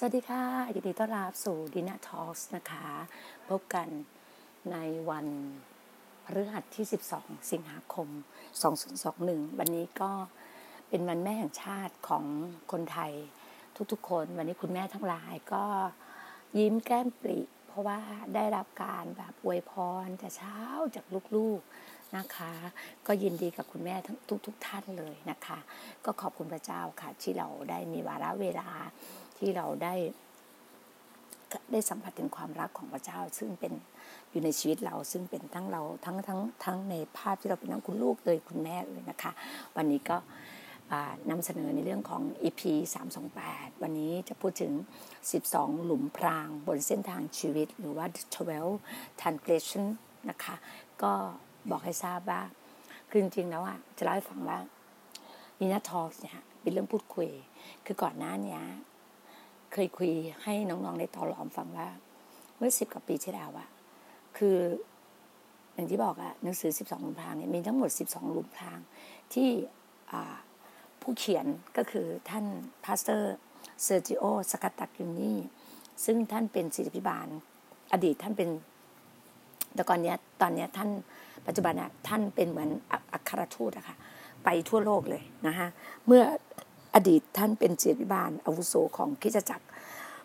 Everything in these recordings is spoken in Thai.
สวัสดีค่ะ ยินดีต้อนรับสู่ดินาทอล์กนะคะ พบกันในวันพฤหัสที่ 12 สิงหาคม 2021 วันนี้ก็เป็นวันแม่แห่งชาติของคนไทยทุกๆ คน วันนี้คุณแม่ทั้งหลายก็ยิ้มแก้มปริเพราะว่าได้รับการแบบอวยพรแต่เช้าจากลูกๆนะคะ ก็ยินดีกับคุณแม่ทั้งทุก ๆ ท่านเลยนะคะ ก็ขอบคุณพระเจ้าค่ะที่เราได้มีวาระเวลา ที่เราได้ได้สัมผัสถึงความรักของพระเจ้า ซึ่งเป็นอยู่ในชีวิตเราซึ่งเป็นทั้งเราทั้งทั้งทั้งในภาพที่เราเป็นทั้งคุณลูกเลยคุณแม่เลยนะคะ วันนี้ก็นำเสนอในเรื่องของ EP 328 วันนี้จะพูดถึง 12 หลุมพรางบนเส้นทางชีวิต หรือว่า 12 transgression นะคะ ก็บอกให้ทราบว่า คือจริงๆแล้วอะจะเล่าให้ฟังว่านีนา Talk เนี่ยเป็นเรื่องพูดคุย คือก่อนหน้านี้ เคยคุยให้น้องๆในเตาหลอมฟังว่า เมื่อสิบกว่าปีที่แล้วอะคืออย่างที่บอกอะหนังสือ 12หลุมพรางเนี่ยมีทั้งหมด 12หลุมพรางที่ผู้เขียนก็คือท่าน Pastor เซอร์จิโอสกัตตักยูนีซึ่งท่านเป็นศิษยาภิบาล อดีตท่านเป็นแต่ก่อนเนี้ยตอนเนี้ยท่านปัจจุบันน่ะท่านเป็นเหมือนอัอัครทูตอะค่ะไปทั่วโลกเลยนะคะเมื่อ อดีตท่านเป็นศิษยาภิบาลอาวุโสของคริสตจักร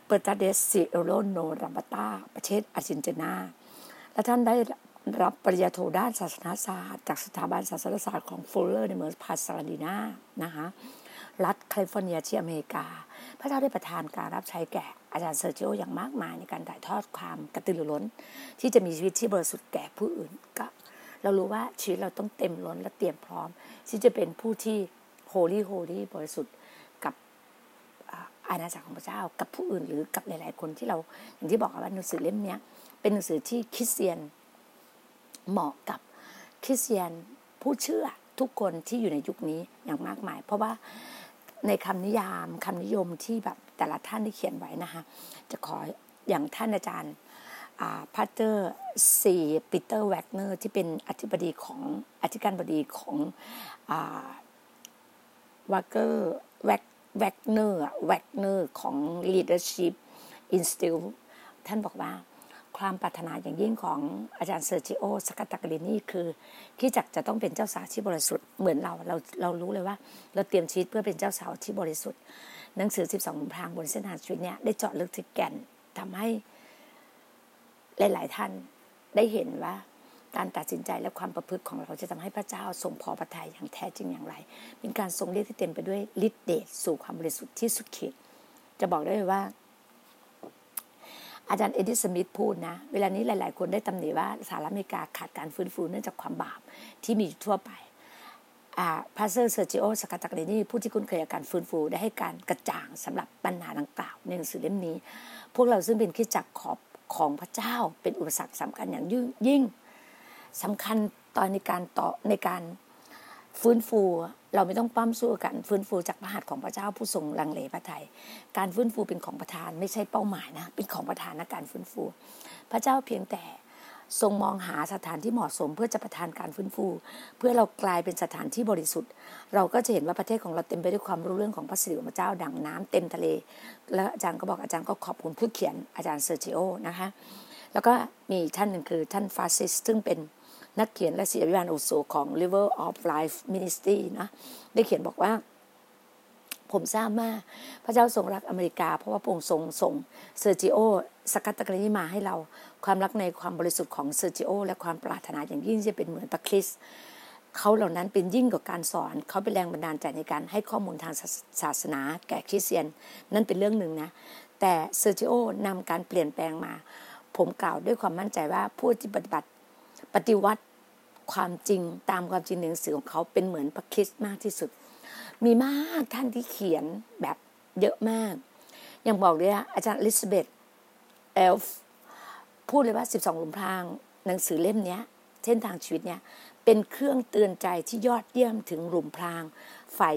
เปอร์ตาเดสซิโอโลโนรัมบาตาประเทศอาร์เจนตินา และท่านได้รับปริญญาโทด้านศาสนศาสตร์ จากสถาบันศาสนศาสตร์ของฟูลเลอร์ในเมืองพาสาดีนานะคะรัฐแคลิฟอร์เนียที่อเมริกา พระเจ้าได้ประทานการรับใช้แก่อาจารย์เซอร์จิโออย่างมากมายในการถ่ายทอดความกระตือรือร้น ที่จะมีชีวิตที่บริสุทธิ์แก่ผู้อื่นก็เรารู้ว่าชีวิตเราต้องเต็มล้นและเตรียมพร้อม ที่จะเป็นผู้ที่ holy holy บริสุทธิ์ อาณาจักรของพระเจ้ากับผู้อื่นหรือกับหลาย ๆ คนที่เราอย่างที่บอกว่าหนังสือเล่มนี้เป็นหนังสือที่คริสเตียนเหมาะกับคริสเตียนผู้เชื่อทุกคนที่อยู่ในยุคนี้อย่างมากมาย เพราะว่าในคำนิยามคำนิยมที่แบบแต่ละท่านที่เขียนไว้นะคะจะขออย่างท่านอาจารย์ Pastor ซีปีเตอร์แวกเนอร์ที่เป็นอธิบดีของอธิการบดีของวากเกอร์แวก แวกเนอร์แวกเนอร์ของ Leadership Institute ท่านบอกว่าความปรารถนาอย่างยิ่งของอาจารย์เซอร์จิโอสกัตตากรินี่คือที่จักจะต้องเป็นเจ้าสาวที่บริสุทธิ์เหมือนเราเราเรารู้เลยว่า เราเตรียมชีวิตเพื่อเป็นเจ้าสาวที่บริสุทธิ์ หนังสือ 12พรางบนเส้นทางชีวิตเนี่ยได้เจาะลึกถึงแก่นทำให้หลาย ๆ ท่านได้เห็นว่า การตัดสินใจและความประพฤติของเราจะทำให้พระเจ้าทรงพอพระทัยอย่างแท้จริงอย่างไร เป็นการทรงเรียกที่เต็มไปด้วยฤทธิเดชสู่ความบริสุทธิ์ที่สุดขีดจะบอกได้เลยว่า อาจารย์เอ็ดดี้สมิธพูดนะ เวลานี้หลาย ๆ คนได้ตำหนิว่าสหรัฐอเมริกาขาดการฟื้นฟูเนื่องจากความบาปที่มีอยู่ทั่วไป Pastor เซอร์จิโอสกัตากรนี่ผู้ที่คุ้นเคยกับการฟื้นฟูได้ให้การกระจ่างสำหรับปัญหาดังกล่าวในหนังสือเล่มนี้ พวกเราซึ่งเป็นคริสตจักรของของพระเจ้าเป็นอุปสรรคสำคัญอย่างยิ่ง สำคัญตอนในการต่อในการฟื้นฟู เราไม่ต้องปล้ำสู้กันฟื้นฟูจากพระหัตถ์ของพระเจ้าผู้ทรงลังเลพระทัยการฟื้นฟูเป็นของประทานไม่ใช่เป้าหมายนะเป็นของประทานนะการฟื้นฟู พระเจ้าเพียงแต่ทรงมองหาสถานที่เหมาะสมเพื่อจะประทานการฟื้นฟู เพื่อเรากลายเป็นสถานที่บริสุทธิ์ เราก็จะเห็นว่าประเทศของเราเต็มไปด้วยความรู้เรื่องของพระสิริของพระเจ้าดังน้ำเต็มทะเล แล้วอาจารย์ก็บอกอาจารย์ก็ขอบคุณผู้เขียนอาจารย์เซอร์จิโอนะคะแล้วก็มีท่านหนึ่งคือท่านฟาซิสซึ่งเป็น นักเขียนและศิลปินอุโสของ River of Life Ministry นะได้เขียนบอกว่า ผมทราบว่าพระเจ้าทรงรักอเมริกา เพราะว่าพระองค์ทรงส่งเซอร์จิโอสกัตตะกรนีมาให้เราความรักในความบริสุทธิ์ของเซอร์จิโอและความปรารถนาอย่างยิ่งจะเป็นเหมือนพระคริสต์เขาเหล่านั้นเป็นยิ่งกว่าการสอน เขาเป็นแรงบันดาลใจในการให้ข้อมูลทางศาสนาแก่คริสเตียน นั่นเป็นเรื่องหนึ่งนะ แต่เซอร์จิโอนำการเปลี่ยนแปลงมา ผมกล่าวด้วยความมั่นใจว่าผู้ที่ปฏิบัติ ปฏิวัติความจริงตามความจริงในหนังสือของเขาเป็นเหมือนพระคริสต์มากที่สุด มีมากท่านที่เขียนแบบเยอะมากย่างบอกเลยอาจารย์ลิซเบตเอลฟ์พูดเลยว่า 12 หลุมพรางหนังสือเล่มนี้เส้นทางชีวิตเนี่ยเป็นเครื่องเตือนใจที่ยอดเยี่ยมถึงหลุมพรางฝ่าย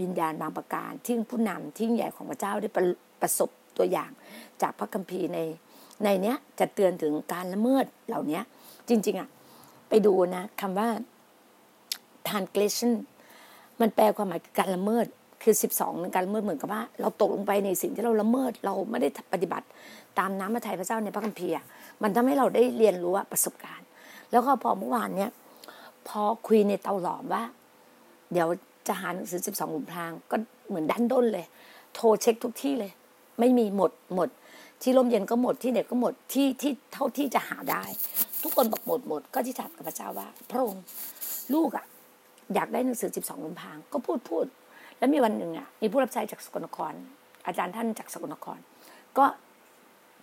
วิญญาณบางประการ ที่ผู้นำที่ใหญ่ของพระเจ้าได้ประประสบตัวอย่างจากพระคัมภีร์ใน ในเนี้ยจะเตือนถึงการละเมิดเหล่านี้จริง ๆอะไปดูนะคำว่า transgression มันแปลความหมายการละเมิดคือสิบสองการละเมิดเหมือนกับว่า เราตกลงไปในสิ่งที่เราละเมิดเราไม่ได้ปฏิบัติตามน้ำพระทัยพระเจ้าในพระคัมภีร์มันทำให้เราได้เรียนรู้ประสบการณ์ แล้วก็พอเมื่อวานเนี่ยพอคุยในเตาหลอมว่า เดี๋ยวจะหาหนังสือสิบสองหลุมพรางก็เหมือนดันด้นเลย โทรเช็คทุกที่เลย ไม่มีหมดหมด ที่ลมเย็นก็หมดที่เน็ตก็หมดที่ที่เท่าที่จะหาได้ ทุกคนบอกหมดหมดก็ที่ถามกับพระเจ้าว่า พระองค์ลูกอะอยากได้หนังสือสิบสองลมพาง ก็พูดพูด แล้วมีวันหนึ่งอะมีผู้รับใช้จากสกลนคร อาจารย์ท่านจากสกลนคร ก็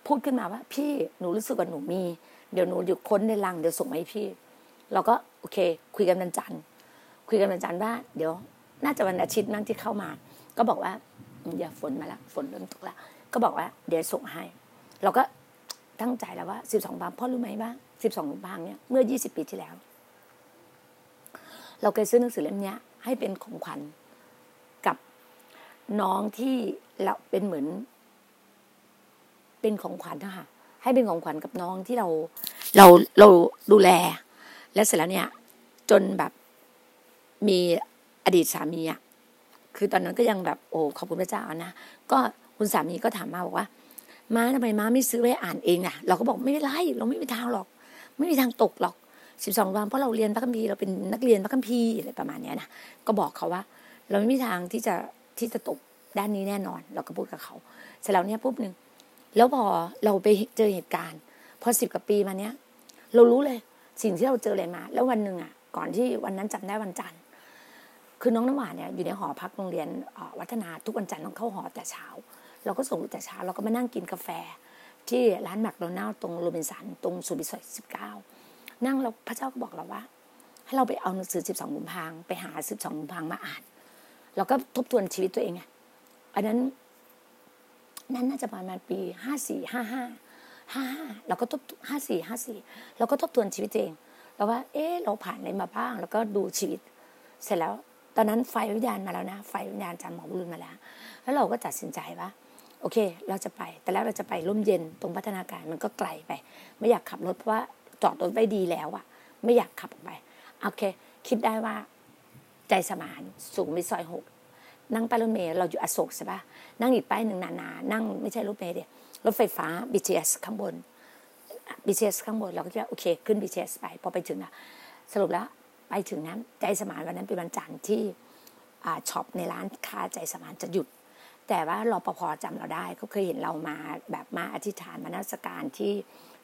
พูดขึ้นมาว่า พี่หนูรู้สึกว่าหนูมี เดี๋ยวหนูอยู่ค้นในลังเดี๋ยวส่งมาให้พี่ เราก็โอเค คุยกันวันจันทร์คุยกันวันจันทร์ว่าเดี๋ยว น่าจะวันอาทิตย์นั่งที่เข้ามา ก็บอกว่าอย่าฝนมาล้วฝนเริ่มตกแล้ว ก็บอกว่า เดี๋ยวส่งให้ เราก็ตั้งใจแล้วว่าสิบสองบางพ่อรู้ไหมว่าสิบสองบางเนี่ยเมื่อยี่สิบปีที่แล้ว เราเคยซื้อหนังสือเล่มนี้ให้เป็นของขวัญกับน้องที่เราเป็นเหมือน เป็นของขวัญนะคะให้เป็นของขวัญกับน้องที่เราเราเราดูแล และเสร็จแล้วเนี่ย จนแบบมีอดีตสามีอะคือตอนนั้นก็ยังแบบโอ้ขอบคุณพระเจ้านะ ก็ คุณสามีก็ถามมาบอกว่าม้าทำไมม้าไม่ซื้อไว้อ่านเองอะ เราก็บอกไม่เป็นไรเราไม่มีทางหรอก ไม่มีทางตกหรอกสิบสองวันเพราะเราเรียนพระคัมภีร์เราเป็นนักเรียนพระคัมภีร์อะไรประมาณเนี้ยนะก็บอกเขาว่า เราไม่มีทางที่จะที่จะตกด้านนี้แน่นอน เราก็พูดกับเขาเสร็จแล้วเนี่ยปุ๊บหนึ่งแล้วพอเราไปเจอเหตุการณ์ พอสิบกว่าปีมาเนี้ยเรารู้เลยสิ่งที่เราเจออะไรมา แล้ววันหนึ่งอะ ก่อนที่วันนั้นจำได้วันจันทร์คือน้องน้ำหวานเนี่ยอยู่ในหอพักโรงเรียนวัฒนาทุกวันจันทร์ต้องเข้าหอแต่เช้า เราก็ส่งลูกแต่เช้าเราก็มานั่งกินกาแฟ ที่ร้านแมคโดนัลล์ตรงโรบินสันตรงสุบิซอยสิบเก้านั่งแล้วพระเจ้าก็บอกเราว่า ให้เราไปเอาหนังสือสิบสองกุมภางไปหาสิบสองกุมภางมาอ่าน เราก็ทบทวนชีวิตตัวเองไงอันนั้นนั่นน่าจะประมาณปีห้าสี่ห้าห้าห้าห้าเราก็ทบห้าสี่ห้าสี่เราก็ทบทวนชีวิตเองแล้วว่า เอ๊ะเราผ่านอะไรมาบ้าง แล้วก็ดูชีวิต เสร็จแล้ว ตอนนั้นไฟวิญญาณมาแล้วนะ ไฟวิญญาณจำหมอบุญมาแล้ว แล้วเราก็ตัดสินใจว่า โอเค เราจะไป แต่แล้วเราจะไปร่มเย็นตรงพัฒนาการมันก็ไกลไป ไม่อยากขับรถเพราะว่าจอดรถไว้ดีแล้วอะไม่อยากขับออกไป โอเค คิดได้ว่า ใจสมานสูงไปซอยหกนั่งป้ายรถเมล์เราอยู่อโศกใช่ปะนั่งอีกป้ายหนึ่งนาๆนั่งไม่ใช่รถเมล์เดียรถไฟฟ้า BTS ข้างบน BTS ข้างบน เราก็คิดว่าโอเค ขึ้น BTS ไป พอไปถึงอะสรุปแล้วไปถึงนั้นใจสมานวันนั้นเป็นวันจันทร์ที่ช็อปในร้านค้าใจสมานจะหยุด แต่ว่ารอปภจำเราได้เขาเคยเห็นเรามาแบบมาอธิษฐานมานัสการที่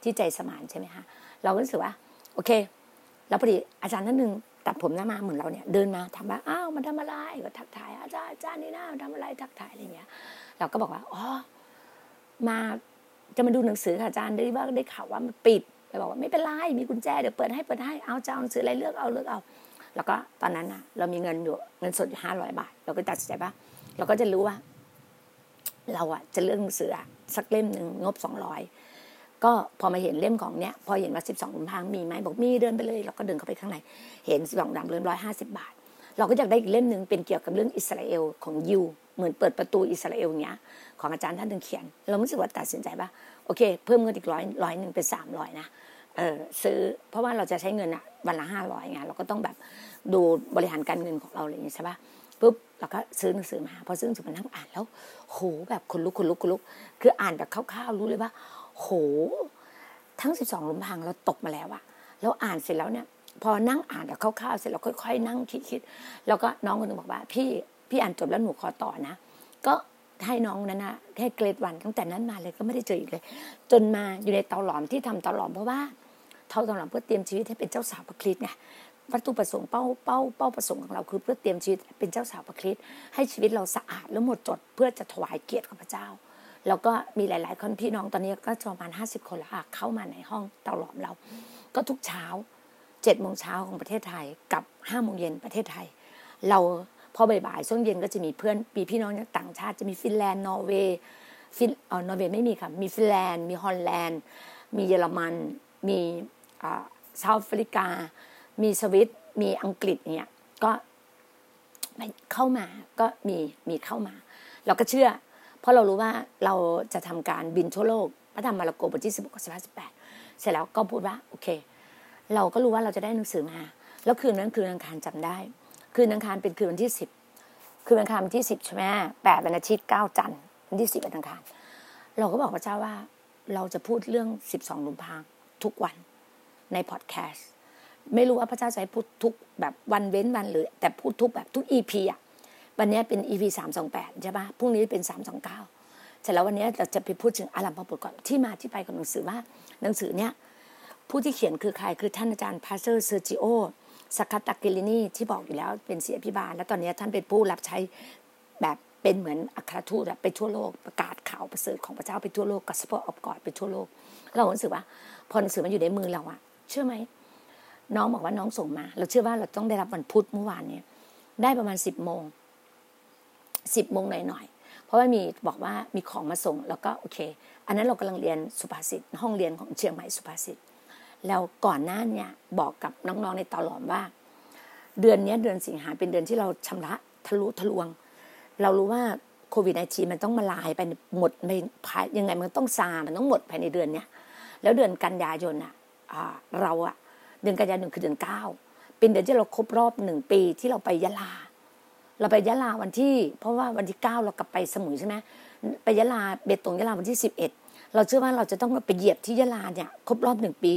ที่ใจสมานใช่ไหมคะเราก็รู้สึกว่า โอเค แล้วพอดีอาจารย์ท่านหนึ่งตัดผมหน้ามาเหมือนเราเนี่ยเดินมาทำว่าอ้าวมันทำอะไรก็ทักทายอาจารย์อาจารย์นี่นะมันทำอะไรทักทายอะไรเงี้ย เราก็บอกว่าอ๋อมาจะมาดูหนังสือค่ะอาจารย์ได้ว่าได้ข่าวว่ามันปิดไปบอกว่าไม่เป็นไรมีกุญแจเดี๋ยวเปิดให้เปิดให้เอาจะเอาหนังสืออะไรเลือกเอาเลือกเอา แล้วก็ตอนนั้นน่ะ เรามีเงินอยู่เงินสดอยู่ห้าร้อยบาท เราก็ตัดสินใจว่าเราก็จะรู้ว่า เราอะจะเลือกหนังสืออะสักเล่มหนึ่งงบสองร้อยก็พอมาเห็นเล่มของเนี้ย พอเห็นว่าสิบสองกุมภาพันธ์มีไหมบอกมีเดินไปเลยเราก็เดินเข้าไปข้างในเห็นสิบสองดำเล่มร้อยห้าสิบบาท เราก็อยากได้อีกเล่มหนึ่งเป็นเกี่ยวกับเรื่องอิสราเอลของยูเหมือนเปิดประตูอิสราเอลเนี้ยของอาจารย์ท่านหนึ่งเขียน เรารู้สึกว่าตัดสินใจว่าโอเค เพิ่มเงินอีกร้อยร้อยหนึ่งเป็นสามร้อยนะเออซื้อเพราะว่าเราจะใช้เงินอะวันละห้าร้อยไงเราก็ต้องแบบดูบริหารการเงินของเราอะไรอย่างนี้ใช่ปะปุ๊บเราก็ซื้อหนังสือมาพอซื้อหนังสือมานั่งอ่านแล้ว โหแบบคนลุกคนลุกคนลุก คืออ่านแบบคร่าวๆรู้เลยว่า โห ทั้งสิบสองลมพังเราตกมาแล้วอะแล้วอ่านเสร็จแล้วเนี่ย พอนั่งอ่านแบบคร่าวๆเสร็จเราค่อยๆนั่งคิดๆแล้วก็น้องคนนึงบอกว่า พี่พี่อ่านจบแล้วหนูขอต่อนะ ก็ให้น้องนั้นนะให้เกรดวันตั้งแต่นั้นมาเลยก็ไม่ได้เจออีกเลย จนมาอยู่ในเตาหลอมที่ทำเตาหลอมเพราะว่าเตาหลอมเพื่อเตรียมชีวิตให้เป็นเจ้าสาวพระคริสต์ไง วัตถุประสงค์เป้าเป้าเป้าประสงค์ของเราคือเพื่อเตรียมชีวิตเป็นเจ้าสาวพระคริสต์ให้ชีวิตเราสะอาดและหมดจดเพื่อจะถวายเกียรติกับพระเจ้า แล้วก็มีหลาย ๆ คนพี่น้องตอนนี้ก็ประมาณห้าสิบคนแล้วค่ะเข้ามาในห้องเตาหลอมเรา ก็ทุกเช้าเจ็ดโมงเช้าของประเทศไทยกับห้าโมงเย็นประเทศไทย เราพอบ่ายๆช่วงเย็นก็จะมีเพื่อนมีพี่น้องจากต่างชาติจะมีฟินแลนด์นอร์เวย์ฟินเออนอร์เวย์ไม่มีค่ะมีฟินแลนด์มีฮอลแลนด์ มีเยอรมัน มีอ่าเซาท์แอฟริกา มีสวิตมีอังกฤษเนี่ยก็เข้ามาก็มีมีเข้ามา เราก็เชื่อ เพราะเรารู้ว่าเราจะทำการบินทั่วโลกพระธรรมมาระโกบทที่สิบหกสิบห้าสิบแปดเสร็จแล้วก็พูดว่าโอเค เราก็รู้ว่าเราจะได้หนังสือมา แล้วคืนนั้นคืนอังคารจำได้ คืนอังคารเป็นคืนวันที่สิบคืนอังคารวันที่สิบใช่ไหมแปดวันอาทิตย์เก้าจันทร์วันที่สิบวันอังคารเราก็บอกพระเจ้าว่าเราจะพูดเรื่องสิบสองลุมพางทุกวันในพอดแคสต์ ไม่รู้ว่าพระเจ้าให้พูดทุกแบบวันเว้นวันหรือ แต่พูดทุกแบบทุกอีพีอะวันนี้เป็น EP สามสองแปดใช่ปะพรุ่งนี้เป็นสามสองเก้าเสร็จแล้ววันนี้เราจะไปพูดถึงอารัมพบทก่อนที่มาที่ไปของหนังสือว่า หนังสือเนี้ยผู้ที่เขียนคือใครคือท่านอาจารย์ Pastor เซอร์จิโอสกัตตากิลินีที่บอกอยู่แล้วเป็นศิษยาภิบาล แล้วตอนนี้ท่านเป็นผู้รับใช้แบบเป็นเหมือนอัครทูตไปทั่วโลกประกาศข่าวประเสริฐของพระเจ้าไปทั่วโลก gospel of God ไปทั่วโลก เรารู้สึกว่าพอหนังสือมันอยู่ในมือเราอะเชื่อไหม น้องบอกว่าน้องส่งมา เราเชื่อว่าเราต้องได้รับวันพุธเมื่อวานเนี่ย ได้ประมาณสิบโมงสิบโมงหน่อยๆเพราะว่ามีบอกว่ามีของมาส่ง แล้วก็โอเค อันนั้นเรากำลังเรียนสุภาษิตห้องเรียนของเชียงใหม่สุภาษิตแล้วก่อนหน้าเนี่ยบอกกับน้องๆในตอหลอมว่า เดือนนี้เดือนสิงหาเป็นเดือนที่เราชำระทะลุทะลวง เรารู้ว่าโควิด -19 มันต้องมาลายไปหมดไม่ภายยังไงมันต้องซา มันต้องหมดภายในเดือนเนี้ยแล้วเดือนกันยายนอะเราอะ เดือนกันยายนคือเดือนเก้าเป็นเดือนที่เราครบรอบหนึ่งปีที่เราไปยะลา เราไปยะลาวันที่ เพราะว่าวันที่เก้าเรากลับไปสมุยใช่ไหมไปยะลาเบตงยะลาวันที่สิบเอ็ดเราเชื่อว่าเราจะต้องไปเหยียบที่ยะลาเนี่ยครบรอบหนึ่งปี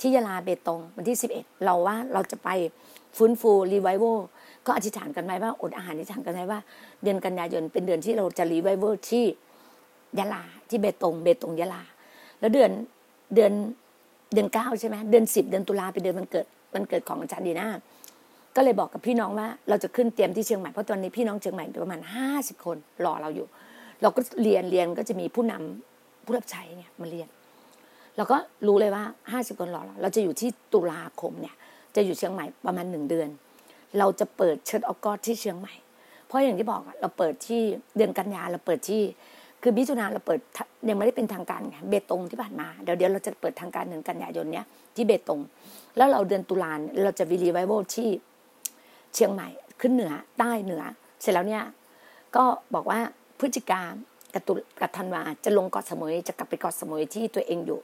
ที่ยะลาเบตงวันที่สิบเอ็ดเราว่าเราจะไปฟื้นฟูรีไวโวก็อธิษฐานกันไว้ว่าอดอาหารอธิษฐานกันไว้ว่า เดือนกันยายนเป็นเดือนที่เราจะรีไวโวที่ยะลาที่เบตงเบตงยะลา แล้วเดือนเดือน เดือนเก้าใช่ไหมเดือนสิบเดือนตุลาเป็นเดือนมันเกิดมันเกิดของอาจารย์ดีนาก็เลยบอกกับพี่น้องว่าเราจะขึ้นเตรียมที่เชียงใหม่เพราะตอนนี้พี่น้องเชียงใหม่ประมาณห้าสิบคนรอเราอยู่ เราก็เรียนเรียนก็จะมีผู้นำผู้รับใช้เนี่ยมาเรียนเราก็รู้เลยว่าห้าสิบคนรอเราเราจะอยู่ที่ตุลาคมเนี่ย จะอยู่เชียงใหม่ประมาณหนึ่งเดือน เราจะเปิดเชิดออกกอที่เชียงใหม่ เพราะอย่างที่บอกเราเปิดที่เดือนกันยาเราเปิดที่ คือมิถุนาเราเปิดยังไม่ได้เป็นทางการไงเบตงที่ผ่านมาเดี๋ยวเดี๋ยวเราจะเปิดทางการเดือนกันยายนเนี้ยที่เบตง แล้วเราเดือนตุลาเราจะวิรีไวโวที่เชียงใหม่ขึ้นเหนือใต้เหนือ เสร็จแล้วเนี่ยก็บอกว่าพฤศจิกากับตุกับธันวาจะลงเกาะสมุยจะกลับไปเกาะสมุยที่ตัวเองอยู่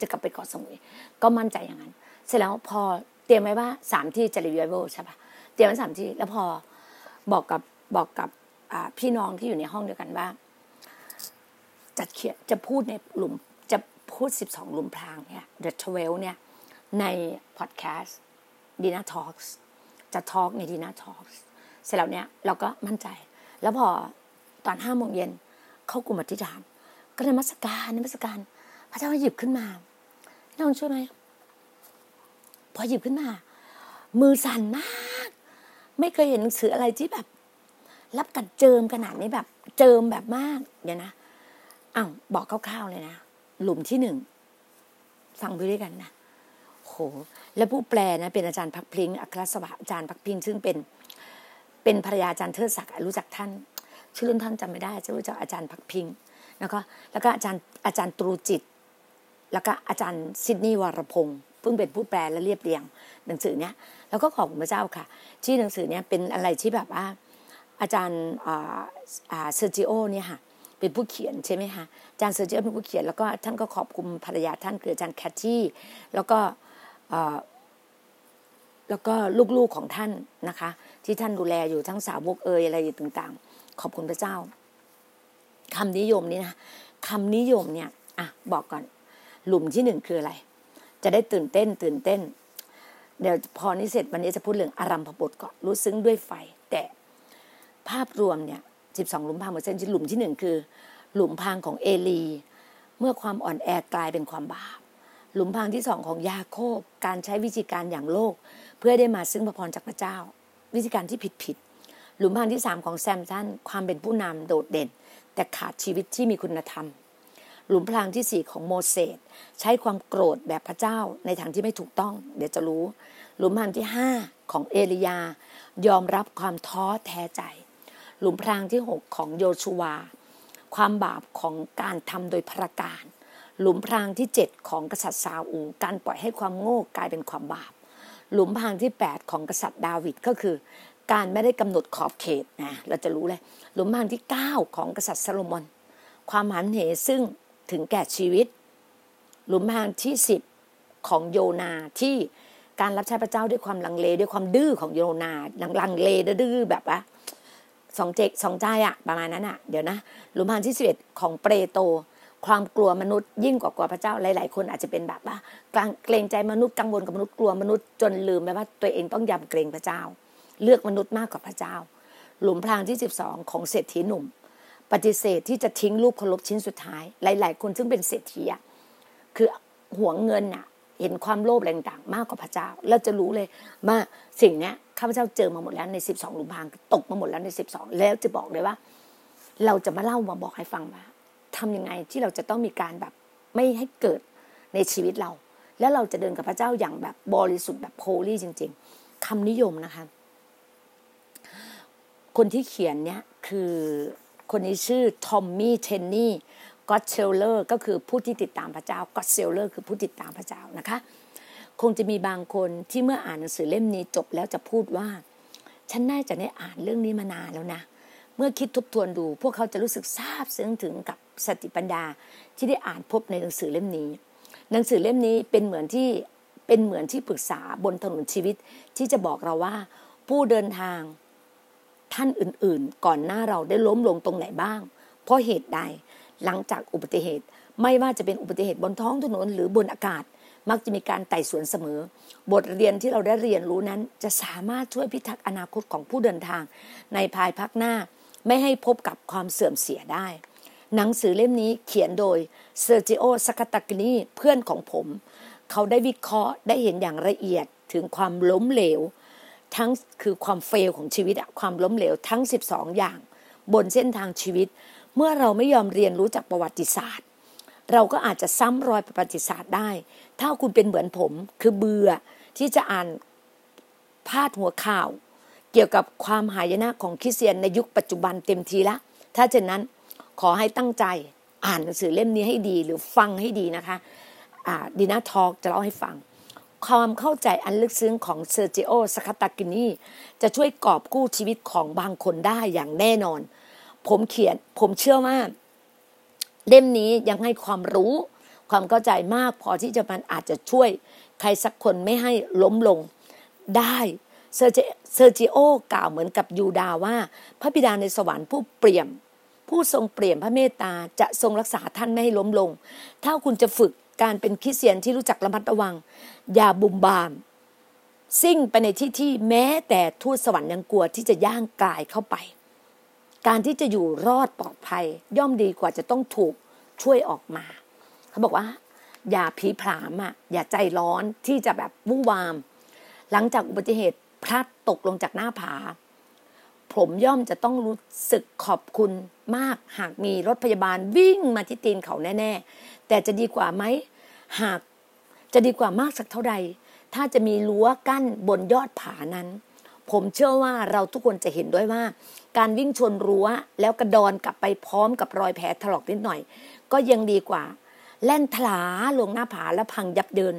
จะกลับไปเกาะสมุย ก็มั่นใจอย่างนั้น เสร็จแล้วพอเตรียมไว้ว่าสามที่จะรีวิวใช่ปะเตรียมไว้สามที่แล้วพอบอกกับบอกกับพี่น้องที่อยู่ในห้องเดียวกันว่า จะเขียนจะพูดในหลุมจะพูดสิบสองหลุมพรางเนี่ย The t w e l เนี่ย ในพอดแคสต์ดีน่าทอล์กจะทอล์กในดีน่าทอล์กเสร็จแล้วเนี่ยเราก็มั่นใจ แล้วพอตอนห้าโมงเย็นเข้ากลุ่มอธิษฐานก็นมัสการนมัสการ พระเจ้าหยิบขึ้นมาน้องช่วยไหมพอหยิบขึ้นมา มือสั่นมาก ไม่เคยเห็นหนังสืออะไรที่แบบ รับกัดเจิมขนาดนี้แบบ เจิมแบบมากเดี๋ยวนะ อ้าวบอกคร่าวๆเลยนะ หลุมที่หนึ่งฟังไปด้วยกันนะโห แล้วผู้แปลนะเป็นอาจารย์พักพิงอัครสวะอาจารย์พักพิงซึ่งเป็น เป็นภรรยาอาจารย์เทิดศักดิ์รู้จักท่าน ชื่อรุ่นท่านจำไม่ได้จะรู้จักอาจารย์พักพิงแล้วก็แล้วก็อาจารย์อาจารย์ตรูจิต แล้วก็อาจารย์ซิดนีย์วรพงศ์เพิ่งเป็นผู้แปลและเรียบเรียง หนังสือเนี้ยแล้วก็ขอบคุณพระเจ้าค่ะ ที่หนังสือเนี้ยเป็นอะไรที่แบบว่าอาจารย์เซอร์จิโอเนี่ยค่ะ เป็นผู้เขียนใช่ไหมคะอาจารย์เซอร์จิโอเป็นผู้เขียน แล้วก็ท่านก็ขอบคุณภรรยาท่านคืออาจารย์แคทที่แล้วก็แล้วก็ลูกๆของท่านนะคะ ที่ท่านดูแลอยู่ทั้งสาวกเอยอะไรต่างๆ ขอบคุณพระเจ้าคำนิยมนี้นะคำนิยมเนี่ยอะบอกก่อน หลุมที่หนึ่งคืออะไร จะได้ตื่นเต้น ตื่นเต้น เดี๋ยวพอนี้เสร็จวันนี้จะพูดเรื่องอารัมพบทก่อนรู้ซึ้งด้วยไฟ แต่ภาพรวมเนี่ย สิบสองหลุมพรางเปอร์เซ็นต์หลุมที่หนึ่งคือ หลุมพรางของเอลี เมื่อความอ่อนแอกลายเป็นความบาป หลุมพรางที่สองของยาโคบ การใช้วิธีการอย่างโลก เพื่อได้มาซึ่งพระพรจากพระเจ้า วิธีการที่ผิดผิดหลุมพรางที่สามของแซมสันความเป็นผู้นำโดดเด่น แต่ขาดชีวิตที่มีคุณธรรม หลุมพรางที่สี่ของโมเสสใช้ความโกรธแบบพระเจ้าในทางที่ไม่ถูกต้อง เดี๋ยวจะรู้ หลุมพรางที่ห้าของเอลียายอมรับความท้อแท้ใจ หลุมพรางที่หกของโยชูวา ความบาปของการทำโดยพระการ หลุมพรางที่เจ็ดของกษัตริย์ซาอูการปล่อยให้ความโง่กลายเป็นความบาป หลุมพรางที่แปดของกษัตริย์ดาวิดก็คือ การไม่ได้กำหนดขอบเขตนะเราจะรู้เลยหลุมพรางที่เก้าของกษัตริย์ซาโลมอนความหันเหซึ่งถึงแก่ชีวิต หลุมพรางที่สิบของโยนาที่การรับใช้พระเจ้าด้วยความลังเลด้วยความดื้อของโยนาลังเลดื้อแบบว่า สองเจกสองใจอะประมาณนั้นอะเดี๋ยวนะหลุมพรางที่สิบเอ็ดของเปรโต ความกลัวมนุษย์ยิ่งกว่ากลัวพระเจ้าหลาย ๆ คนอาจจะเป็นแบบว่ากลางเกรงใจมนุษย์กังวลกับมนุษย์กลัวมนุษย์จนลืมไปว่าตัวเองต้องยำเกรงพระเจ้า เลือกมนุษย์มากกว่าพระเจ้า หลุมพรางที่สิบสองของเศรษฐีหนุ่ม ปฏิเสธที่จะทิ้งรูปเคารพชิ้นสุดท้าย หลาย ๆ คนซึ่งเป็นเศรษฐีอะคือหวงเงินอะเห็นความโลภแรงต่างมากกว่าพระเจ้าเราจะรู้เลยว่าสิ่งเนี้ย ข้าพเจ้าเจอมาหมดแล้วในสิบสองหลุมพรางตกมาหมดแล้วในสิบสองแล้วจะบอกเลยว่า เราจะมาเล่ามาบอกให้ฟังว่าทำยังไงที่เราจะต้องมีการแบบไม่ให้เกิดในชีวิตเรา แล้วเราจะเดินกับพระเจ้าอย่างแบบบริสุทธิ์แบบโพลีจริง ๆคำนิยมนะคะ คนที่เขียนเนี้ยคือคนนี้ชื่อทอมมี่เทนนี่ก็อตเชลเลอร์ก็คือผู้ที่ติดตามพระเจ้าก็อตเชลเลอร์คือผู้ติดตามพระเจ้านะคะ คงจะมีบางคนที่เมื่ออ่านหนังสือเล่มนี้จบแล้วจะพูดว่า ฉันน่าจะได้อ่านเรื่องนี้มานานแล้วนะ เมื่อคิดทบทวนดู พวกเขาจะรู้สึกซาบซึ้งถึงกับสติปัญญาที่ได้อ่านพบในหนังสือเล่มนี้ หนังสือเล่มนี้เป็นเหมือนที่เป็นเหมือนที่ปรึกษาบนถนนชีวิต ที่จะบอกเราว่า ผู้เดินทางท่านอื่นๆ ก่อนหน้าเราได้ล้มลงตรงไหนบ้าง เพราะเหตุใดหลังจากอุบัติเหตุ ไม่ว่าจะเป็นอุบัติเหตุบนท้องถนนหรือบนอากาศ มักจะมีการไต่สวนเสมอ บทเรียนที่เราได้เรียนรู้นั้น จะสามารถช่วยพิทักษ์อนาคตของผู้เดินทาง ในภายภาคหน้า ไม่ให้พบกับความเสื่อมเสียได้ หนังสือเล่มนี้เขียนโดยเซอร์จิโอสกาตากนีเพื่อนของผม เขาได้วิเคราะห์ได้เห็นอย่างละเอียดถึงความล้มเหลว ทั้งคือความเฟลของชีวิตอะความล้มเหลวทั้ง 12 อย่าง บนเส้นทางชีวิต เมื่อเราไม่ยอมเรียนรู้จากประวัติศาสตร์ เราก็อาจจะซ้ำรอยประวัติศาสตร์ได้ ถ้าคุณเป็นเหมือนผม คือเบื่อที่จะอ่านพาดหัวข่าว เกี่ยวกับความหายนะของคริสเตียนในยุคปัจจุบันเต็มทีละ ถ้าเช่นนั้นขอให้ตั้งใจอ่านหนังสือเล่มนี้ให้ดีหรือฟังให้ดีนะคะนีนา Talk จะเล่าให้ฟัง ความเข้าใจอันลึกซึ้งของเซอร์จิโอสคาตากินีจะช่วยกอบกู้ชีวิตของบางคนได้อย่างแน่นอน ผมเขียนผมเชื่อว่า เล่มนี้ยังให้ความรู้ ความเข้าใจมากพอที่จะมันอาจจะช่วย ใครสักคนไม่ให้ล้มลงได้เซอร์จิโอกล่าวเหมือนกับยูดาว่า พระบิดาในสวรรค์ผู้เปี่ยม ผู้ทรงเปี่ยมพระเมตตาจะทรงรักษาท่านไม่ให้ล้มลง ถ้าคุณจะฝึกการเป็นคริสเตียนที่รู้จักระมัดระวัง อย่าบุมบาม ซิ่งไปในที่ที่แม้แต่ทูตสวรรค์ยังกลัวที่จะย่างกายเข้าไป การที่จะอยู่รอดปลอดภัย ย่อมดีกว่าจะต้องถูกช่วยออกมา เขาบอกว่า อย่าผีผามอะอย่าใจร้อนที่จะแบบวู่นวาม หลังจากอุบัติเหตุพลัดตกลงจากหน้าผา ผมย่อมจะต้องรู้สึกขอบคุณมาก หากมีรถพยาบาลวิ่งมาที่ตีนเขาแน่ ๆ แต่จะดีกว่าไหมหากจะดีกว่ามากสักเท่าใดถ้าจะมีรั้วกั้นบนยอดผานั้น ผมเชื่อว่าเราทุกคนจะเห็นด้วยว่า การวิ่งชนรั้วแล้วกระดอนกลับไปพร้อมกับรอยแผลถลอกนิดหน่อย ก็ยังดีกว่า แล่นถลาลงหน้าผาแล้วพังยับเดิน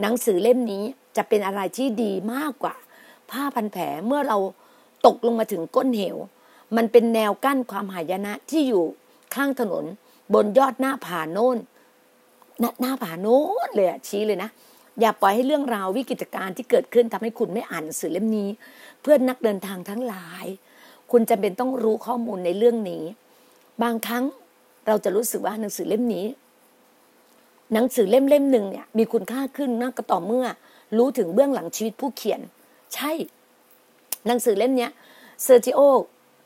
หนังสือเล่มนี้จะเป็นอะไรที่ดีมากกว่า ผ้าพันแผลเมื่อเราตกลงมาถึงก้นเหว มันเป็นแนวกั้นความหายนะที่อยู่ข้างถนน บนยอดหน้าผาโน่นหน้าหน้าผาโน้นเลยอะชี้เลยนะ อย่าปล่อยให้เรื่องราววิกฤตการณ์ที่เกิดขึ้นทำให้คุณไม่อ่านหนังสือเล่มนี้ เพื่อนนักเดินทางทั้งหลาย คุณจำเป็นต้องรู้ข้อมูลในเรื่องนี้ บางครั้งเราจะรู้สึกว่าหนังสือเล่มนี้ หนังสือเล่มเล่มหนึ่งเนี่ยมีคุณค่าขึ้นนะก็ต่อเมื่อ รู้ถึงเบื้องหลังชีวิตผู้เขียน ใช่ หนังสือเล่มเนี้ยเซอร์จิโอ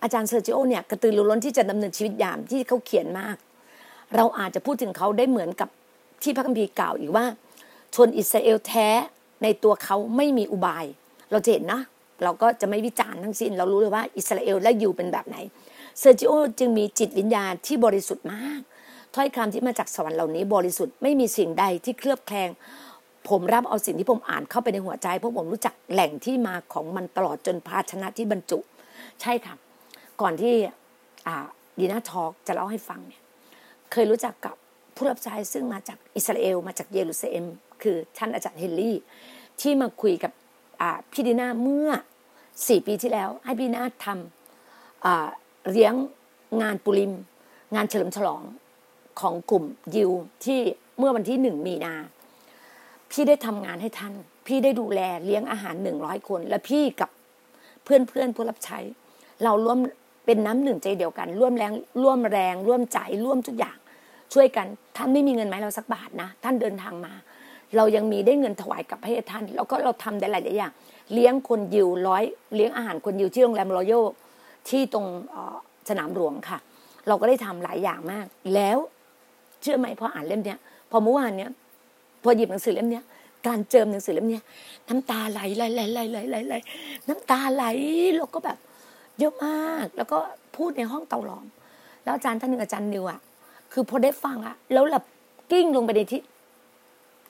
อาจารย์เซอร์จิโอเนี่ยกระตือรือร้นที่จะดำเนินชีวิตยามที่เขาเขียนมาก เราอาจจะพูดถึงเขาได้เหมือนกับที่พระคัมภีร์กล่าวอีกว่า ชนอิสราเอลแท้ในตัวเขาไม่มีอุบาย เราจะเห็นนะ เราก็จะไม่วิจารณ์ทั้งสิ้น เรารู้เลยว่าอิสราเอลและยิวเป็นแบบไหน เซอร์จิโอจึงมีจิตวิญญาณที่บริสุทธิ์มาก ถ้อยคำที่มาจากสวรรค์เหล่านี้บริสุทธิ์ไม่มีสิ่งใดที่เคลือบแคลง ผมรับเอาสิ่งที่ผมอ่านเข้าไปในหัวใจ เพราะผมรู้จักแหล่งที่มาของมันตลอดจนภาชนะที่บรรจุ ใช่ค่ะ ก่อนที่ดีน่าทอกจะเล่าให้ฟังเนี่ย เคยรู้จักกับผู้รับใช้ซึ่งมาจากอิสราเอลมาจากเยรูซาเล็ม คือท่านอาจารย์เฮนรี่ ที่มาคุยกับพี่ดีนาเมื่อสี่ปีที่แล้ว ให้พี่นาทำเลี้ยงงานปุริม งานเฉลิมฉลองของกลุ่มยิวที่เมื่อวันที่หนึ่งมีนา พี่ได้ทำงานให้ท่าน พี่ได้ดูแลเลี้ยงอาหารหนึ่งร้อยคน และพี่กับเพื่อนเพื่อนผู้รับใช้ เราร่วมเป็นน้ำหนึ่งใจเดียวกัน ร่วมแรงร่วมแรง ร่วมใจร่วมทุกอย่างช่วยกัน ท่านไม่มีเงินไหมเราสักบาทนะ ท่านเดินทางมา เรายังมีได้เงินถวายกับให้ท่าน แล้วก็เราทำได้หลายอย่าง เลี้ยงคนยิวร้อยเลี้ยงอาหารคนยิวที่โรงแรมรอยัลที่ตรงสนามหลวงค่ะ เราก็ได้ทำหลายอย่างมาก แล้วเชื่อไหมพออ่านเล่มเนี้ย พอเมื่อวานเนี้ยพอหยิบหนังสือเล่มเนี้ยการเจิมหนังสือเล่มเนี้ยน้ำตาไหลไหลไหลไหลไหลไหลไหลน้ำตาไหลแล้วก็แบบ เยอะมาก แล้วก็พูดในห้องเตาหลอม แล้วอาจารย์ท่านหนึ่งอาจารย์นิวอะคือพอได้ฟังอะแล้วหลับกิ้งลงไปในที่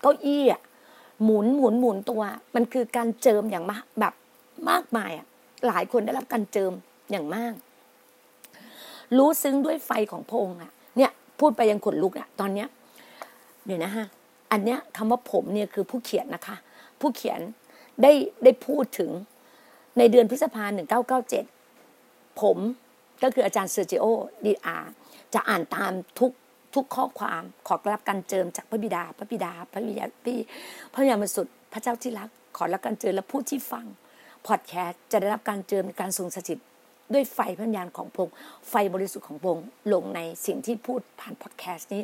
เก้าอี้อะหมุนหมุนหมุนตัว มันคือการเจิมอย่างมากแบบมากมายอะหลายคนได้รับการเจิมอย่างมาก รู้ซึ้งด้วยไฟของพงอะ เนี่ยพูดไปยังขนลุกอะตอนเนี้ยเดี๋ยวนะฮะอันเนี้ยคำว่าผมเนี่ยคือผู้เขียนนะคะ ผู้เขียนได้ได้พูดถึงในเดือนพฤษภาหนึ่งเก้าเก้าเจ็ดผมก็คืออาจารย์เซอร์จิโอดีอาจะอ่านตามทุก ทุกข้อความขอรับการเจิมจากพระบิดา พระบิดา พระบิดาพี่พระยามาสุดพระเจ้าที่รัก ขอรับการเจิมและผู้ที่ฟังพอดแคสต์จะได้รับการเจิมในการทรงสถิตด้วยไฟพระญาณของพงไฟบริสุทธิ์ของพงลงในสิ่งที่พูดผ่านพอดแคสต์นี้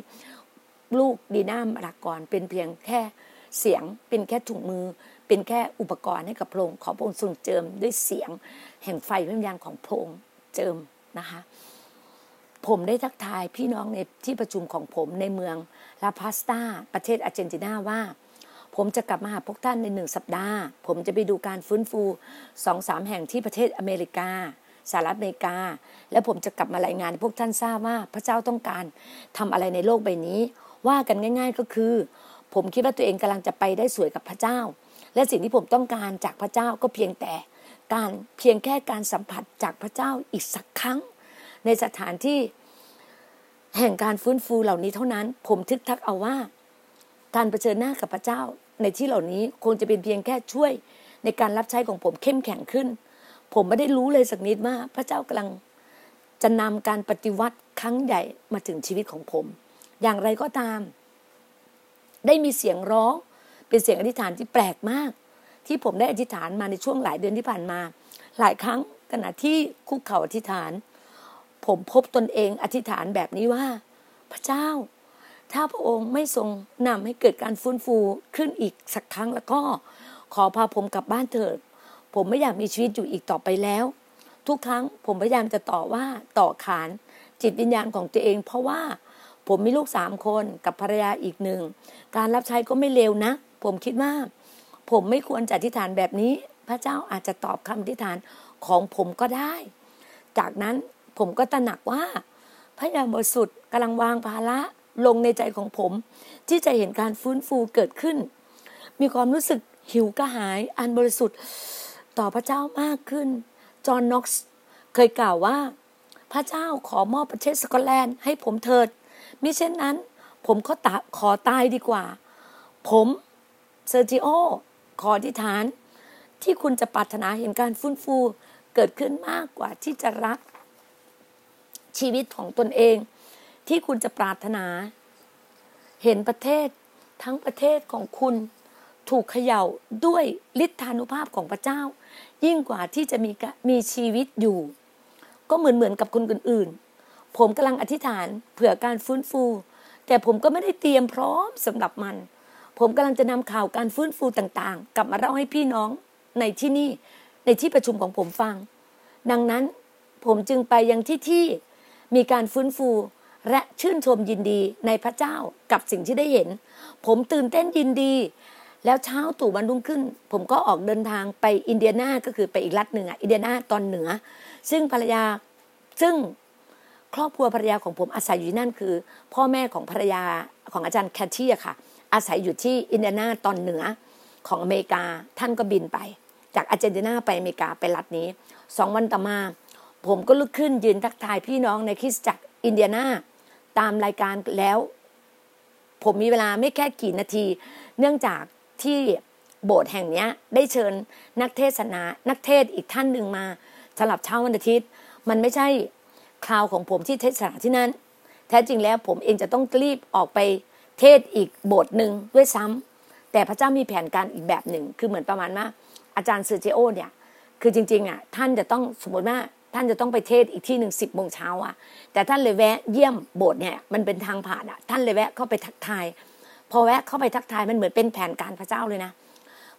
ลูกดีน่ามรากรเป็นเพียงแค่เสียงเป็นแค่ถุงมือ เป็นแค่อุปกรณ์ให้กับพงค์ขอพงค์ทรงเจิมด้วยเสียง แห่งไฟพระญาณของพงค์เจิมนะคะ ผมได้ทักทายพี่น้องในที่ประชุมของผมในเมืองลาพาสตาประเทศอาร์เจนตินาว่า ผมจะกลับมาหาพวกท่านในหนึ่งสัปดาห์ ผมจะไปดูการฟื้นฟูสองสามแห่งที่ประเทศอเมริกาสหรัฐอเมริกา และผมจะกลับมารายงานพวกท่านทราบว่าพระเจ้าต้องการทำอะไรในโลกใบนี้ ว่ากันง่าย ๆก็คือ ผมคิดว่าตัวเองกำลังจะไปได้สวยกับพระเจ้า และสิ่งที่ผมต้องการจากพระเจ้าก็เพียงแต่การเพียงแค่การสัมผัสจากพระเจ้าอีกสักครั้ง ในสถานที่ แห่งการฟื้นฟูเหล่านี้เท่านั้น ผมทึกทักเอาว่า การเผชิญหน้ากับพระเจ้า ในที่เหล่านี้คงจะเป็นเพียงแค่ช่วย ในการรับใช้ของผมเข้มแข็งขึ้น ผมไม่ได้รู้เลยสักนิดว่าพระเจ้ากำลัง จะนำการปฏิวัติครั้งใหญ่มาถึงชีวิตของผม อย่างไรก็ตาม ได้มีเสียงร้อง เป็นเสียงอธิษฐานที่แปลกมาก ที่ผมได้อธิษฐานมาในช่วงหลายเดือนที่ผ่านมา หลายครั้งขณะที่คุกเข่าอธิษฐาน ผมพบตนเองอธิษฐานแบบนี้ว่า พระเจ้า ถ้าพระองค์ไม่ทรงนำให้เกิดการฟื้นฟูขึ้นอีกสักครั้งแล้วก็ ขอพาผมกลับบ้านเถิด ผมไม่อยากมีชีวิตอยู่อีกต่อไปแล้ว ทุกครั้งผมพยายามจะต่อว่าต่อขานจิตวิญญาณของตัวเอง เพราะว่าผมมีลูกสามคนกับภรรยาอีกหนึ่ง การรับใช้ก็ไม่เลวนะ ผมคิดว่า ผมไม่ควรจะอธิษฐานแบบนี้ พระเจ้าอาจจะตอบคำอธิษฐานของผมก็ได้ จากนั้น ผมก็ตระหนักว่า พระยาบรสุทธิ์กำลังวางภาระลงในใจของผม ที่จะเห็นการฟื้นฟูเกิดขึ้น มีความรู้สึกหิวกระหายอันบริสุทธิ์ต่อพระเจ้ามากขึ้น จอห์นน็อกซ์เคยกล่าวว่า พระเจ้าขอมอบประเทศสกอตแลนด์ให้ผมเถิดมิเช่นนั้น ผมก็ตาขอตายดีกว่า ผมเซอร์จิโอขออธิษฐาน ที่คุณจะปรารถนาเห็นการฟื้นฟูเกิดขึ้นมากกว่าที่จะรัก ชีวิตของตนเอง ที่คุณจะปรารถนา เห็นประเทศทั้งประเทศของคุณถูกเขย่าด้วยฤทธานุภาพของพระเจ้า ยิ่งกว่าที่จะมีมีชีวิตอยู่ ก็เหมือนเหมือนกับคนอื่นๆ ผมกำลังอธิษฐานเผื่อการฟื้นฟู แต่ผมก็ไม่ได้เตรียมพร้อมสำหรับมัน ผมกำลังจะนำข่าวการฟื้นฟูต่างๆ กลับมาเล่าให้พี่น้องในที่นี่ในที่ประชุมของผมฟัง ดังนั้นผมจึงไปยังที่ที่ มีการฟื้นฟู และชื่นชมยินดีในพระเจ้ากับสิ่งที่ได้เห็น ผมตื่นเต้นยินดี แล้วเช้าตู่วันรุ่งขึ้น ผมก็ออกเดินทางไปอินเดียนาก็คือไปอีกรัฐหนึ่งอะอินเดียนาตอนเหนือ ซึ่งภรรยาซึ่งครอบครัวภรรยาของผมอาศัยอยู่นั่นคือ พ่อแม่ของภรรยาของอาจารย์แคทที่ค่ะ อาศัยอยู่ที่อินเดียนาตอนเหนือของอเมริกาท่านก็บินไป จากอาร์เจนตินาไปอเมริกาไปรัฐนี้สองวันต่อมา ผมก็ลุกขึ้นยืนทักทายพี่น้องในคริสตจักรอินเดียนาตามรายการแล้ว ผมมีเวลาไม่แค่กี่นาที เนื่องจากที่โบสถ์แห่งนี้ได้เชิญนักเทศนา นักเทศอีกท่านหนึ่งมาสำหรับเช้าวันอาทิตย์ มันไม่ใช่คราวของผมที่เทศนาที่นั่น แท้จริงแล้วผมเองจะต้องรีบออกไปเทศอีกโบสถ์หนึ่งด้วยซ้ำแต่พระเจ้ามีแผนการอีกแบบหนึ่ง คือเหมือนประมาณว่าอาจารย์เซอร์จิโอเนี่ย คือจริงๆอะท่านจะต้องสมมติว่า ท่านจะต้องไปเทศน์อีกที่หนึ่งสิบโมงเช้าอะ แต่ท่านเลยแวะเยี่ยมโบสถ์เนี่ยมันเป็นทางผ่านอะ ท่านเลยแวะเข้าไปทักทาย พอแวะเข้าไปทักทายมันเหมือนเป็นแผนการพระเจ้าเลยนะ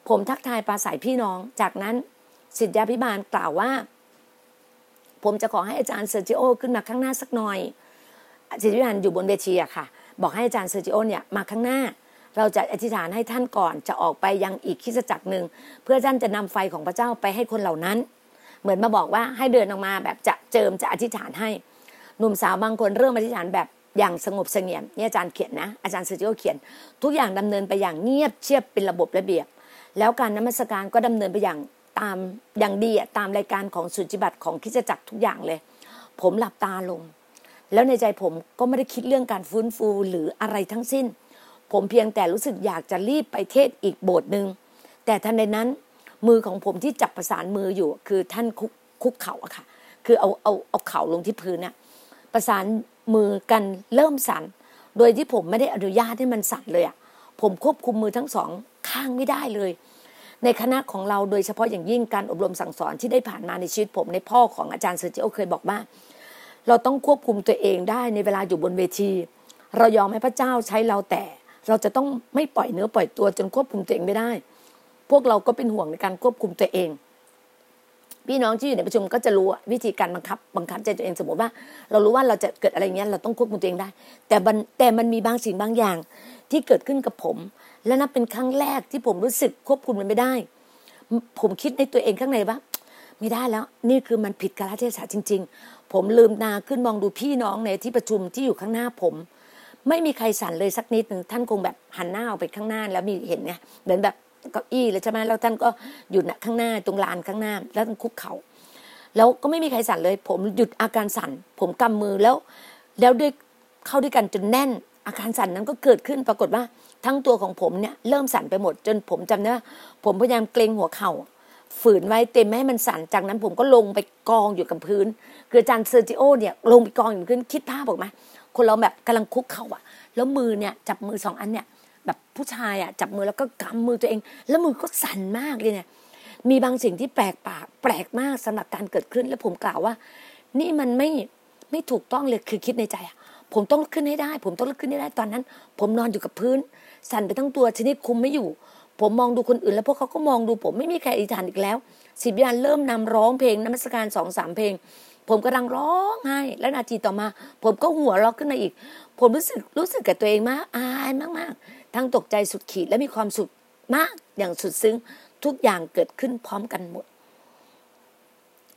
ผมทักทายปราศัยพี่น้อง จากนั้นศิษยาภิบาลกล่าวว่า ผมจะขอให้อาจารย์เซอร์จิโอขึ้นมาข้างหน้าสักหน่อยศิษยาภิบาลอยู่บนเวทีอะค่ะ บอกให้อาจารย์เซอร์จิโอเนี่ยมาข้างหน้าเราจะอธิษฐานให้ท่านก่อนจะออกไปยังอีกคิสจักรหนึ่งเพื่อท่านจะนำไฟของพระเจ้าไปให้คนเหล่านั้น เหมือนมาบอกว่าให้เดินออกมาแบบจะเจิมจะอธิษฐานให้หนุ่มสาวบางคนเริ่มอธิษฐานแบบอย่างสงบเสงี่ยมนี่อาจารย์เขียนนะอาจารย์เซอร์จิโอเขียน ทุกอย่างดำเนินไปอย่างเงียบเชียบเป็นระบบระเบียบ แล้วการนมัสการก็ดำเนินไปอย่างตามอย่างดีตามรายการของสุจิบัติของคิจจักรทุกอย่างเลย ผมหลับตาลง แล้วในใจผมก็ไม่ได้คิดเรื่องการฟื้นฟูหรืออะไรทั้งสิ้น ผมเพียงแต่รู้สึกอยากจะรีบไปเทศอีกโบสถ์หนึ่งแต่ทันใดนั้น มือของผมที่จับประสานมืออยู่ คือท่านคุกคุกเข่าอะค่ะ คือเอาเอาเอาเข่าลงที่พื้นน่ะประสานมือกันเริ่มสั่น โดยที่ผมไม่ได้อนุญาตให้มันสั่นเลยอะผมควบคุมมือทั้งสองข้างไม่ได้เลย ในคณะของเราโดยเฉพาะอย่างยิ่งการอบรมสั่งสอนที่ได้ผ่านมาในชีวิตผมในพ่อของอาจารย์เซอร์จิโอเคยบอกว่าเราต้องควบคุมตัวเองได้ในเวลาอยู่บนเวที เรายอมให้พระเจ้าใช้เราแต่ เราจะต้องไม่ปล่อยเนื้อปล่อยตัวจนควบคุมตัวเองไม่ได้ พวกเราก็เป็นห่วงในการควบคุมตัวเอง พี่น้องที่อยู่ในประชุมก็จะรู้วิธีการบังคับบังคับใจตัวเองสมมติว่า เรารู้ว่าเราจะเกิดอะไรเงี้ยเราต้องควบคุมตัวเองได้ แต่มันแต่มันมีบางสิ่งบางอย่างที่เกิดขึ้นกับผม และนับเป็นครั้งแรกที่ผมรู้สึกควบคุมมันไม่ได้ ผมคิดในตัวเองข้างในว่าไม่ได้แล้ว นี่คือมันผิดกาลเทศะจริง ๆ ผมลืมตาขึ้นมองดูพี่น้องในที่ประชุมที่อยู่ข้างหน้าผม ไม่มีใครสั่นเลยสักนิดหนึ่งท่านคงแบบหันหน้าออกไปข้างหน้าแล้วมีเห็นไงเหมือนแบบ เก้าอี้เลยใช่ไหมแล้วท่านก็อยู่ณข้างหน้าตรงลานข้างหน้า แล้วท่านคุกเขา่าแล้วก็ไม่มีใครสั่นเลย ผมหยุดอาการสั่น ผมกำมือแล้ว แล้วด้วยเข้าด้วยกันจนแน่น อาการสั่นนั้นก็เกิดขึ้นปรากฏว่าทั้งตัวของผมเนี่ยเริ่มสั่นไปหมด จนผมจำได้ว่าผมพยายามเกรงหัวเข่าฝืนไว้เต็มไม่ให้มันสั่นจากนั้นผมก็ลงไปกองอยู่กับพื้นคืออาจารย์เซอร์จิโอเนี่ยลงไปกองอยู่พื้นคิดภาพบอกไหมคนเราแบบกำลังคุกเข่าอะแล้วมือเนี่ยจับมือสองอันเนี่ย แบบผู้ชายอะจับมือแล้วก็กำมือตัวเอง แล้วมือก็สั่นมากเลยเนี่ย มีบางสิ่งที่แปลกปากแปลกมากสำหรับการเกิดขึ้น แล้วผมกล่าวว่า นี่มันไม่ไม่ถูกต้องเลยคือคิดในใจอะผมต้องลุกขึ้นให้ได้ ผมต้องลุกขึ้นให้ได้ตอนนั้น ผมนอนอยู่กับพื้น สั่นไปทั้งตัวชนิดคุมไม่อยู่ ผมมองดูคนอื่น แล้วพวกเขาก็มองดูผมไม่มีใครอธิษฐานอีกแล้ว สิบยานเริ่มนำร้องเพลงนมัสการสองสามเพลง ผมกำลังร้องไห้และนาทีต่อมา ผมก็หัวเราะขึ้นมาอีก ผมรู้สึกรู้สึกกับตัวเองมากอายมากๆ ทั้งตกใจสุดขีดและมีความสุขมากอย่างสุดซึ้งทุกอย่างเกิดขึ้นพร้อมกันหมด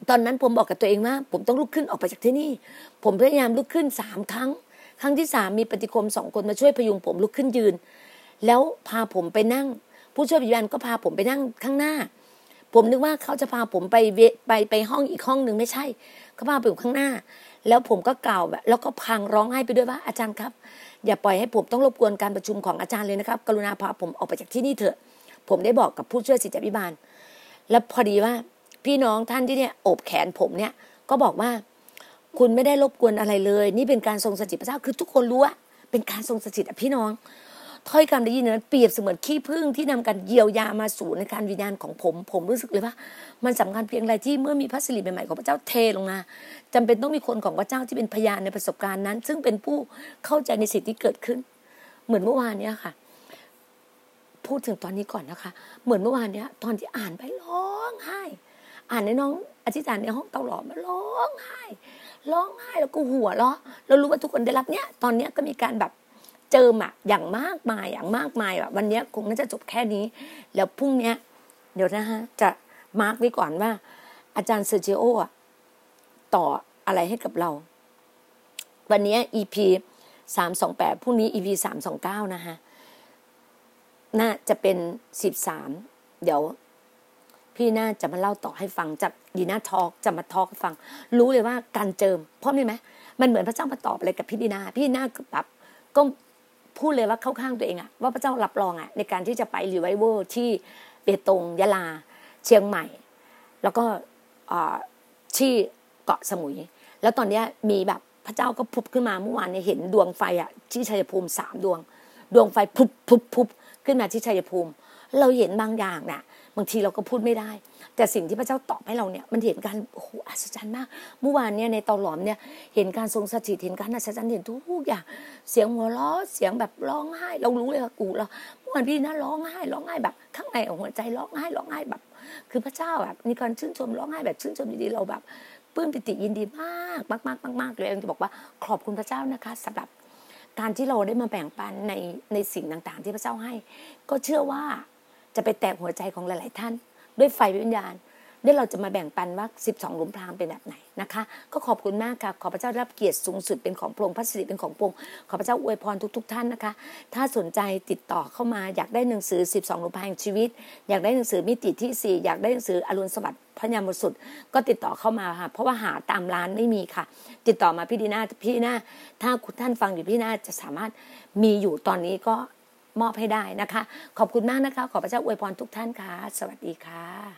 ตอนนั้นผมบอกกับตัวเองว่า ผมต้องลุกขึ้นออกไปจากที่นี่ ผมพยายามลุกขึ้นสามครั้ง ครั้งที่สามมีปฏิคมสองคนมาช่วยพยุงผมลุกขึ้นยืน แล้วพาผมไปนั่ง ผู้ช่วยพยาบาลก็พาผมไปนั่งข้างหน้า ผมนึกว่าเขาจะพาผมไปเวไปไปห้องอีกห้องหนึ่งไม่ใช่เขาพาไปอยู่ข้างหน้า แล้วผมก็กล่าวแบบแล้วก็พังร้องไห้ไปด้วยว่าอาจารย์ครับ อย่าปล่อยให้ผมต้องรบกวนการประชุมของอาจารย์เลยนะครับ กรุณาพาผมออกไปจากที่นี่เถอะ ผมได้บอกกับผู้ช่วยศิษยาภิบาล แล้วพอดีว่าพี่น้องท่านที่เนี่ยโอบแขนผมเนี่ยก็บอกว่า คุณไม่ได้รบกวนอะไรเลย นี่เป็นการทรงสถิตพระเจ้าคือทุกคนรู้ว่าเป็นการทรงสถิตพี่น้อง ถ้อยคำได้ยินนั้นเปรียบเสมือนขี้ผึ้งที่นำการเยียวยามาสู่ในการวิญญาณของผม ผมรู้สึกเลยว่า มันสำคัญเพียงไรที่เมื่อมีพระสิริใหม่ๆของพระเจ้าเทลงมาจำเป็นต้องมีคนของพระเจ้าที่เป็นพยานในประสบการณ์นั้น ซึ่งเป็นผู้เข้าใจในสิ่งที่เกิดขึ้น เหมือนเมื่อวานเนี้ยค่ะ พูดถึงตอนนี้ก่อนนะคะ เหมือนเมื่อวานเนี้ย ตอนที่อ่านไปร้องไห้ อ่านในน้องอธิษฐานในห้องเตาหลอมมาร้องไห้ร้องไห้แล้วก็หัวเราะเรารู้ว่าทุกคนได้รับเนี้ยตอนเนี้ยก็มีการแบบ เจิมอะอย่างมากมายอย่างมากมายแบบวันนี้คงน่าจะจบแค่นี้ แล้วพรุ่งนี้เดี๋ยวนะฮะจะมาร์กไว้ก่อนว่า อาจารย์เซอร์จิโออะต่ออะไรให้กับเรา วันนี้ EP สามสองแปดพรุ่งนี้ EP สามสองเก้านะฮะน่าจะเป็นสิบสามเดี๋ยว พี่น่าจะมาเล่าต่อให้ฟังจะดีน่า talk จะมา talk ให้ฟัง รู้เลยว่าการเจิมเพราะนี่ไหมมันเหมือนพระเจ้ามาตอบอะไรกับพี่ดีน่าพี่ดีน่าแบบก็ พูดเลยว่าเข้าข้างตัวเองอะว่าพระเจ้ารับรองอะในการที่จะไปรีไวเวอร์ที่เบตงยะลา เชียงใหม่ แล้วก็ที่เกาะสมุย แล้วตอนนี้มีแบบพระเจ้าก็พุบขึ้นมาเมื่อวานเนี่ยเห็นดวงไฟอะที่ชัยภูมิสามดวง ดวงไฟพุบพุบพุบขึ้นมาที่ชัยภูมิ เราเห็นบางอย่างน่ะบางทีเราก็พูดไม่ได้ แต่สิ่งที่พระเจ้าตอบให้เราเนี่ยมันเห็นการโอ้โหอัศจรรย์มาก เมื่อวานเนี่ยในตอหลอมเนี่ยเห็นการทรงสถิตเห็นการอัศจรรย์เห็นทุกอย่างเสียงหัวเราะเสียงแบบร้องไห้ เรารู้เลยว่ากูเราเมื่อวานพี่นะร้องไห้ร้องไห้แบบข้างในของหัวใจร้องไห้ร้องไห้แบบ คือพระเจ้าแบบมีการชื่นชมร้องไห้แบบชื่นชมดีๆเราแบบปลื้มปิติยินดีมากมากมากมากเลยเองจะบอกว่าขอบคุณพระเจ้านะคะสำหรับการที่เราได้มาแบ่งปันในในสิ่งต่างๆ ที่พระเจ้าให้ ก็เชื่อว่า จะไปแตกหัวใจของหลาย ๆ ท่าน ด้วยไฟวิญญาณด้วยเราจะมาแบ่งปันว่า 12 หลุมพรางเป็นแบบไหนนะคะ ก็ขอบคุณมากค่ะ ขอพระเจ้ารับเกียรติสูงสุดเป็นของพระองค์พระสิริเป็นของพระองค์ขอพระเจ้าอวยพรทุกๆท่านนะคะ ถ้าสนใจติดต่อเข้ามาอยากได้หนังสือ 12 หลุมพรางชีวิต อยากได้หนังสือมิติที่ 4 อยากได้หนังสืออรุณสวัสดิ์พระยามบสุด ก็ติดต่อเข้ามาค่ะ เพราะว่าหาตามร้านไม่มีค่ะ ติดต่อมาพี่ดีนาพี่นาถ้าคุณท่านฟังอยู่พี่นาจะสามารถมีอยู่ตอนนี้ก็ มอบให้ได้นะคะ ขอบคุณมากนะคะ ขอพระเจ้าอวยพรทุกท่านค่ะ สวัสดีค่ะ